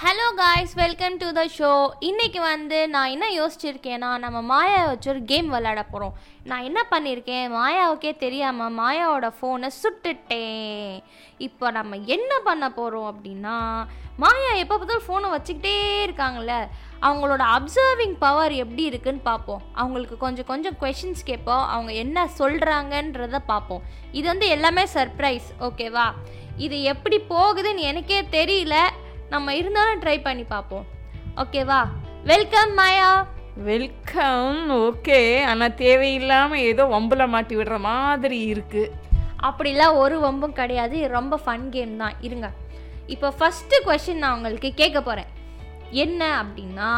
Hello guys welcome to the show இன்னைக்கு வந்து நான் என்ன யோசிச்சிருக்கேன்னா நம்ம மாயாவை வச்சு ஒரு கேம் விளையாட போகிறோம் நான் என்ன பண்ணியிருக்கேன் மாயாவுக்கே தெரியாமல் மாயாவோட ஃபோனை சுட்டுட்டேன். இப்போ நம்ம என்ன பண்ண போகிறோம் அப்படின்னா மாயா எப்போ பார்த்தாலும் ஃபோனை வச்சுக்கிட்டே இருக்காங்கல்ல. அவங்களோட அப்சர்விங் பவர் எப்படி இருக்குன்னு பார்ப்போம். அவங்களுக்கு கொஞ்சம் கொஞ்சம் கொஷின்ஸ் கேட்போம். அவங்க என்ன சொல்கிறாங்கன்றத பார்ப்போம். இது வந்து எல்லாமே சர்ப்ரைஸ் ஓகேவா இது எப்படி போகுதுன்னு எனக்கே தெரியல. நம்ம இருந்தாலும் ட்ரை பண்ணி பார்ப்போம். ஓகேவா வெல்கம் மாயா வெல்கம் ஓகே ஆனால் தேவையில்லாமல் ஏதோ வம்புல மாட்டி விடுற மாதிரி இருக்கு. அப்படிலாம் ஒரு வம்பும் கிடையாது. ரொம்ப ஃபன் கேம் தான். இருங்க. இப்போ ஃபஸ்ட்டு கொஷின் நான் உங்களுக்கு கேட்க போகிறேன் என்ன அப்படின்னா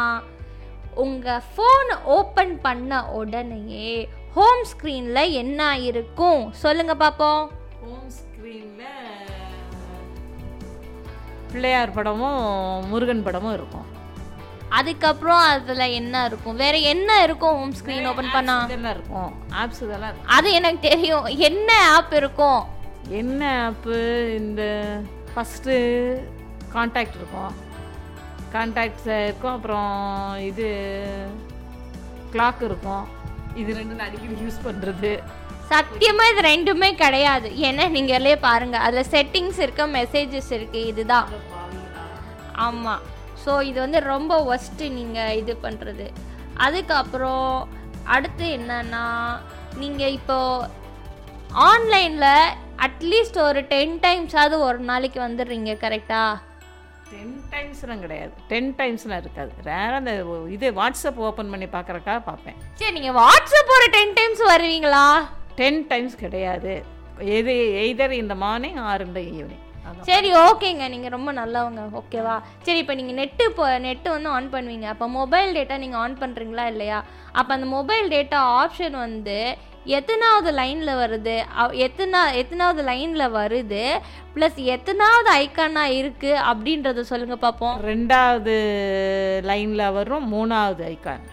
உங்கள் ஃபோன் ஓப்பன் பண்ண உடனேயே ஹோம் ஸ்க்ரீனில் என்ன இருக்கும்? சொல்லுங்க பார்ப்போம். ஹோம் ஸ்க்ரீனில் பிள்ளையார் படமும் முருகன் படமும் இருக்கும். அதுக்கப்புறம் அதில் என்ன இருக்கும்? வேற என்ன இருக்கும் ஹோம் ஸ்க்ரீன் ஓப்பன் பண்ணா? இதெல்லாம் இருக்கும். ஆப்ஸ் இதெல்லாம் அது எனக்கு தெரியும். என்ன ஆப் இருக்கும்? என்ன ஆப்பு இந்த ஃபஸ்ட்டு காண்டாக்ட் இருக்கும். காண்டாக்ட்ஸ் இருக்கும். அப்புறம் இது கிளாக் இருக்கும். இது ரெண்டு நான் அடிக்கடி யூஸ் பண்ணுறது சத்தியமா இது ரெண்டுமே கிடையாது. ஏன்னா நீங்களே பாருங்க. அதுல செட்டிங்ஸ் இருக்கு மெசேஜஸ் இருக்கு இதுதான். ஆமா. ஸோ இது வந்து ரொம்ப ஒஸ்ட்டு நீங்க இது பண்றது. அதுக்கப்புறம் அடுத்து என்னன்னா நீங்க இப்போ ஆன்லைன்ல அட்லீஸ்ட் ஒரு டென் டைம்ஸாவது ஒரு நாளைக்கு வந்துடுறீங்க கரெக்டா டென் டைம்ஸ்லாம் கிடையாது. டென் டைம்ஸ்லாம் இருக்காது. ரேராக அந்த இது வாட்ஸ்அப் ஓப்பன் பண்ணி பார்க்குறக்கா பார்ப்பேன். சரி நீங்க வாட்ஸ்அப் ஒரு டென் டைம்ஸ் வருவீங்களா? டென் டைம்ஸ் கிடையாது. எது எய்தர் இந்த மார்னிங் ஆர் இந்த ஈவினிங் சரி ஓகேங்க. நீங்கள் ரொம்ப நல்லவங்க. ஓகேவா? சரி இப்போ நீங்கள் நெட்டு இப்போ நெட்டு வந்து ஆன் பண்ணுவீங்க. அப்போ மொபைல் டேட்டா நீங்கள் ஆன் பண்ணுறீங்களா இல்லையா? அப்போ அந்த மொபைல் டேட்டா ஆப்ஷன் வந்து எத்தனாவது லைனில் வருது? எத்தனா எத்தனாவது லைனில் வருது? ப்ளஸ் எத்தனாவது ஐக்கானாக இருக்குது அப்படின்றத சொல்லுங்கள் பார்ப்போம் ரெண்டாவது லைனில் வரும் மூணாவது ஐக்கான்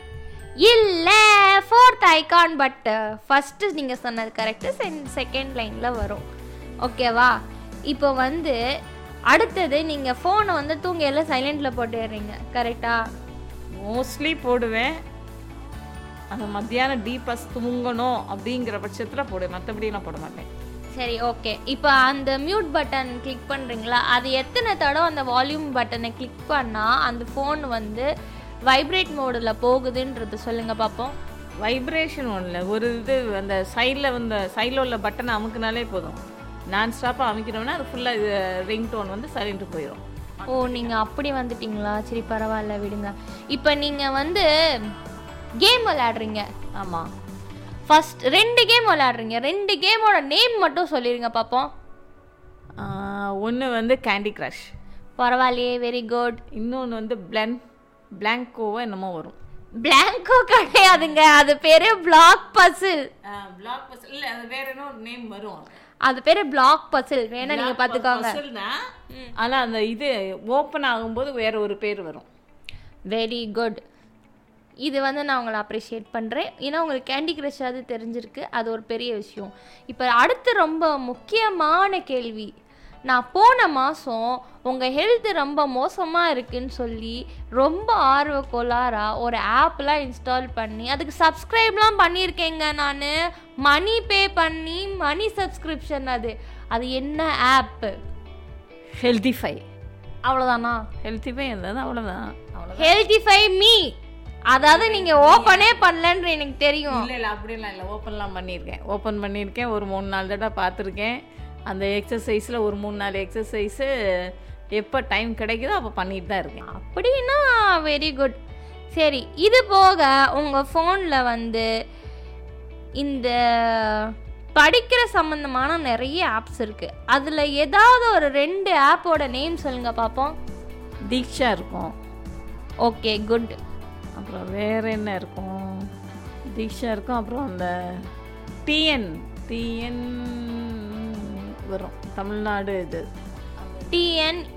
இல்லை ஃபோர்த் ஐகான் பட் ஃபஸ்ட்டு நீங்கள் சொன்னது கரெக்டு செகண்ட் லைனில் வரும். ஓகேவா இப்போ வந்து அடுத்தது நீங்கள் ஃபோனை வந்து தூங்கையில சைலண்டில் போட்டுடுறீங்க கரெக்டா மோஸ்ட்லி போடுவேன். அந்த மத்தியானம் டீப்பஸ் தூங்கணும் அப்படிங்கிற பட்சத்தில் போடுவேன். மற்றபடி நான் போட மாட்டேன். சரி ஓகே இப்போ அந்த மியூட் பட்டன் கிளிக் பண்ணுறீங்களா அது எத்தனை தடவை அந்த வால்யூம் பட்டனை கிளிக் பண்ணால் அந்த ஃபோன் வந்து வைப்ரேட் மோடில் போகுதுன்றது சொல்லுங்கள் பார்ப்போம் வைப்ரேஷன் ஒன்றில் ஒரு இது அந்த சைடில் வந்து சைடில் உள்ள பட்டனை அமுக்குனாலே போதும். நான் ஸ்டாப்பாக அமைக்கிறோம்னா அது ஃபுல்லாக இது ரிங் டோன் வந்து சைலண்ட்டு போயிடும் ஓ நீங்கள் அப்படி வந்துட்டீங்களா? சரி பரவாயில்ல விடுங்க. இப்போ நீங்கள் வந்து கேம் விளையாடுறீங்க. ஆமாம் ஃபர்ஸ்ட் ரெண்டு கேம் விளையாடுறீங்க. ரெண்டு கேமோட நேம் மட்டும் சொல்லிடுங்க பார்ப்போம் ஒன்று வந்து கேண்டி கிரஷ் பரவாயில்லையே வெரி குட் இன்னொன்று வந்து பிளன் பிளாங்கோவோ என்னமோ வரும். பிளாங்கோ கிடையாதுங்க. அது பேரு பிளாக் பசில் பிளாக் பஸ் இல்லை அது வேற என்ன ஒரு நேம் வரும் அது. பேரு பிளாக் பசில் வேணா நீங்க பாத்துக்கோங்க ஆனால் அந்த இது ஓப்பன் ஆகும்போது வேற ஒரு பேர் வரும். வெரி குட் இது வந்து நான் உங்களை அப்ரிஷியேட் பண்ணுறேன் ஏன்னா உங்களுக்கு கேண்டி கிரஷ் அது தெரிஞ்சிருக்கு. அது ஒரு பெரிய விஷயம். இப்போ அடுத்து ரொம்ப முக்கியமான கேள்வி. நான் போன மாதம் உங்கள் ஹெல்த் ரொம்ப மோசமாக இருக்குன்னு சொல்லி ரொம்ப ஆர்வ ஒரு ஆப்லாம் இன்ஸ்டால் பண்ணி அதுக்கு சப்ஸ்கிரைப்லாம் பண்ணியிருக்கேங்க நான். மணி பே பண்ணி மணி சப்ஸ்கிரிப்ஷன் அது. அது என்ன ஆப்பு ஹெல்திஃபை அவ்வளோதானா ஹெல்திஃபை இருந்தது அவ்வளோதான் அவ்வளோ ஹெல்திஃபை மீ அதாவது நீங்க ஓபனே பண்ணலன்னு எனக்கு தெரியும். இல்லை இல்லை அப்படிலாம் இல்லை. ஓப்பன்லாம் பண்ணியிருக்கேன். ஓப்பன் பண்ணியிருக்கேன். ஒரு மூணு நாலு தடவை பார்த்துருக்கேன். அந்த எக்ஸசைஸில் ஒரு மூணு நாலு எக்ஸசைஸு எப்போ டைம் கிடைக்குதோ அப்போ பண்ணிட்டு தான் இருக்கேன். அப்படின்னா வெரி குட் சரி இது போக உங்க ஃபோன்ல வந்து இந்த படிக்கிற சம்பந்தமான நிறைய ஆப்ஸ் இருக்கு. அதுல ஏதாவது ஒரு ரெண்டு ஆப்போட நேம் சொல்லுங்க பார்ப்போம் தீக்ஷா இருக்கும். ஓகே குட் அப்புறம் வேற என்ன இருக்கும்? தீக்ஷா இருக்கும். அப்புறம் அந்த டிஎன் டிஎன் வரும். தமிழ்நாடு இது. டிஎன்இஎன்ஐஎஸ்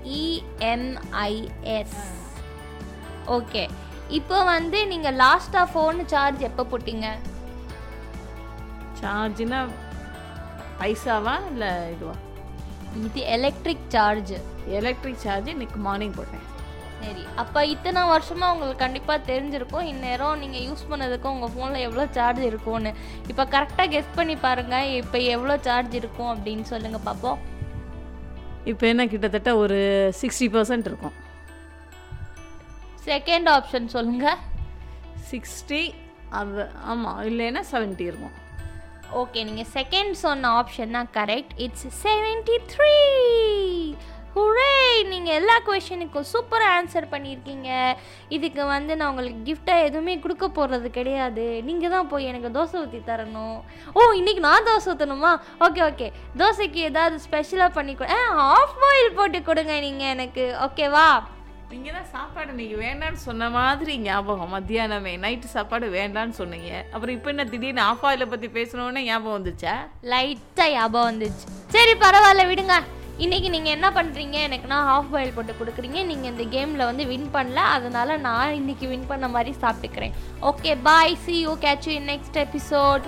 ஓகே இப்போ வந்து நீங்க லாஸ்டா ஃபோன் சார்ஜ் எப்போ போட்டீங்க? சார்ஜ்னா பைசாவா இல்லை இதுவா? இது எலக்ட்ரிக் சார்ஜ் எலக்ட்ரிக் சார்ஜ் இன்னைக்கு மார்னிங் போட்டேன். சரி அப்போ இத்தனை வருஷமா உங்களுக்கு கண்டிப்பாக தெரிஞ்சிருக்கும். இந்நேரம் நீங்கள் யூஸ் பண்ணதுக்கும் உங்கள் ஃபோனில் எவ்வளோ சார்ஜ் இருக்கும்னு. இப்போ கரெக்டாக கெஸ் பண்ணி பாருங்கள் இப்போ எவ்வளோ சார்ஜ் இருக்கும் அப்படின்னு சொல்லுங்கள் பார்ப்போம் இப்போ என்ன கிட்டத்தட்ட ஒரு சிக்ஸ்டி பர்சன்ட் இருக்கும். செகண்ட் ஆப்ஷன் சொல்லுங்கள் சிக்ஸ்டி அது ஆமாம் இல்லைன்னா செவன்ட்டி இருக்கும். ஓகே நீங்கள் செகண்ட் சொன்ன ஆப்ஷன் தான் கரெக்ட் இட்ஸ் செவன்டி த்ரீ நீங்கள் எல்லா கொஷனுக்கும் சூப்பராக ஆன்சர் பண்ணியிருக்கீங்க. இதுக்கு வந்து நான் உங்களுக்கு கிஃப்டாக எதுவுமே கொடுக்க போகிறது கிடையாது. நீங்கள் தான் போய் எனக்கு தோசை ஊற்றி தரணும். ஓ இன்னைக்கு நான் தோசை ஊற்றணுமா ஓகே ஓகே தோசைக்கு ஏதாவது ஸ்பெஷலாக பண்ணி கொடு. ஆ ஆஃப் பாயில் போட்டு கொடுங்க நீங்கள் எனக்கு. ஓகேவா நீங்கள் தான் சாப்பாடு நீங்கள் வேண்டான்னு சொன்ன மாதிரி ஞாபகம். மத்தியானமே நைட்டு சாப்பாடு வேண்டான்னு சொன்னீங்க. அப்புறம் இப்போ என்ன திடீர்னு ஆஃப் ஆயிலை பற்றி பேசணுன்னே ஞாபகம் வந்துச்சா? லைட்டாக ஞாபகம் வந்துச்சு. சரி பரவாயில்ல விடுங்க. இன்றைக்கி நீங்கள் என்ன பண்ணுறீங்க எனக்கு நான் ஹாஃப் பாயில் போட்டு கொடுக்குறீங்க. நீங்கள் இந்த கேமில் வந்து வின் பண்ணல. அதனால நான் இன்னைக்கு வின் பண்ண மாதிரி சாப்பிட்டுக்கிறேன். Okay bye see you catch you next episode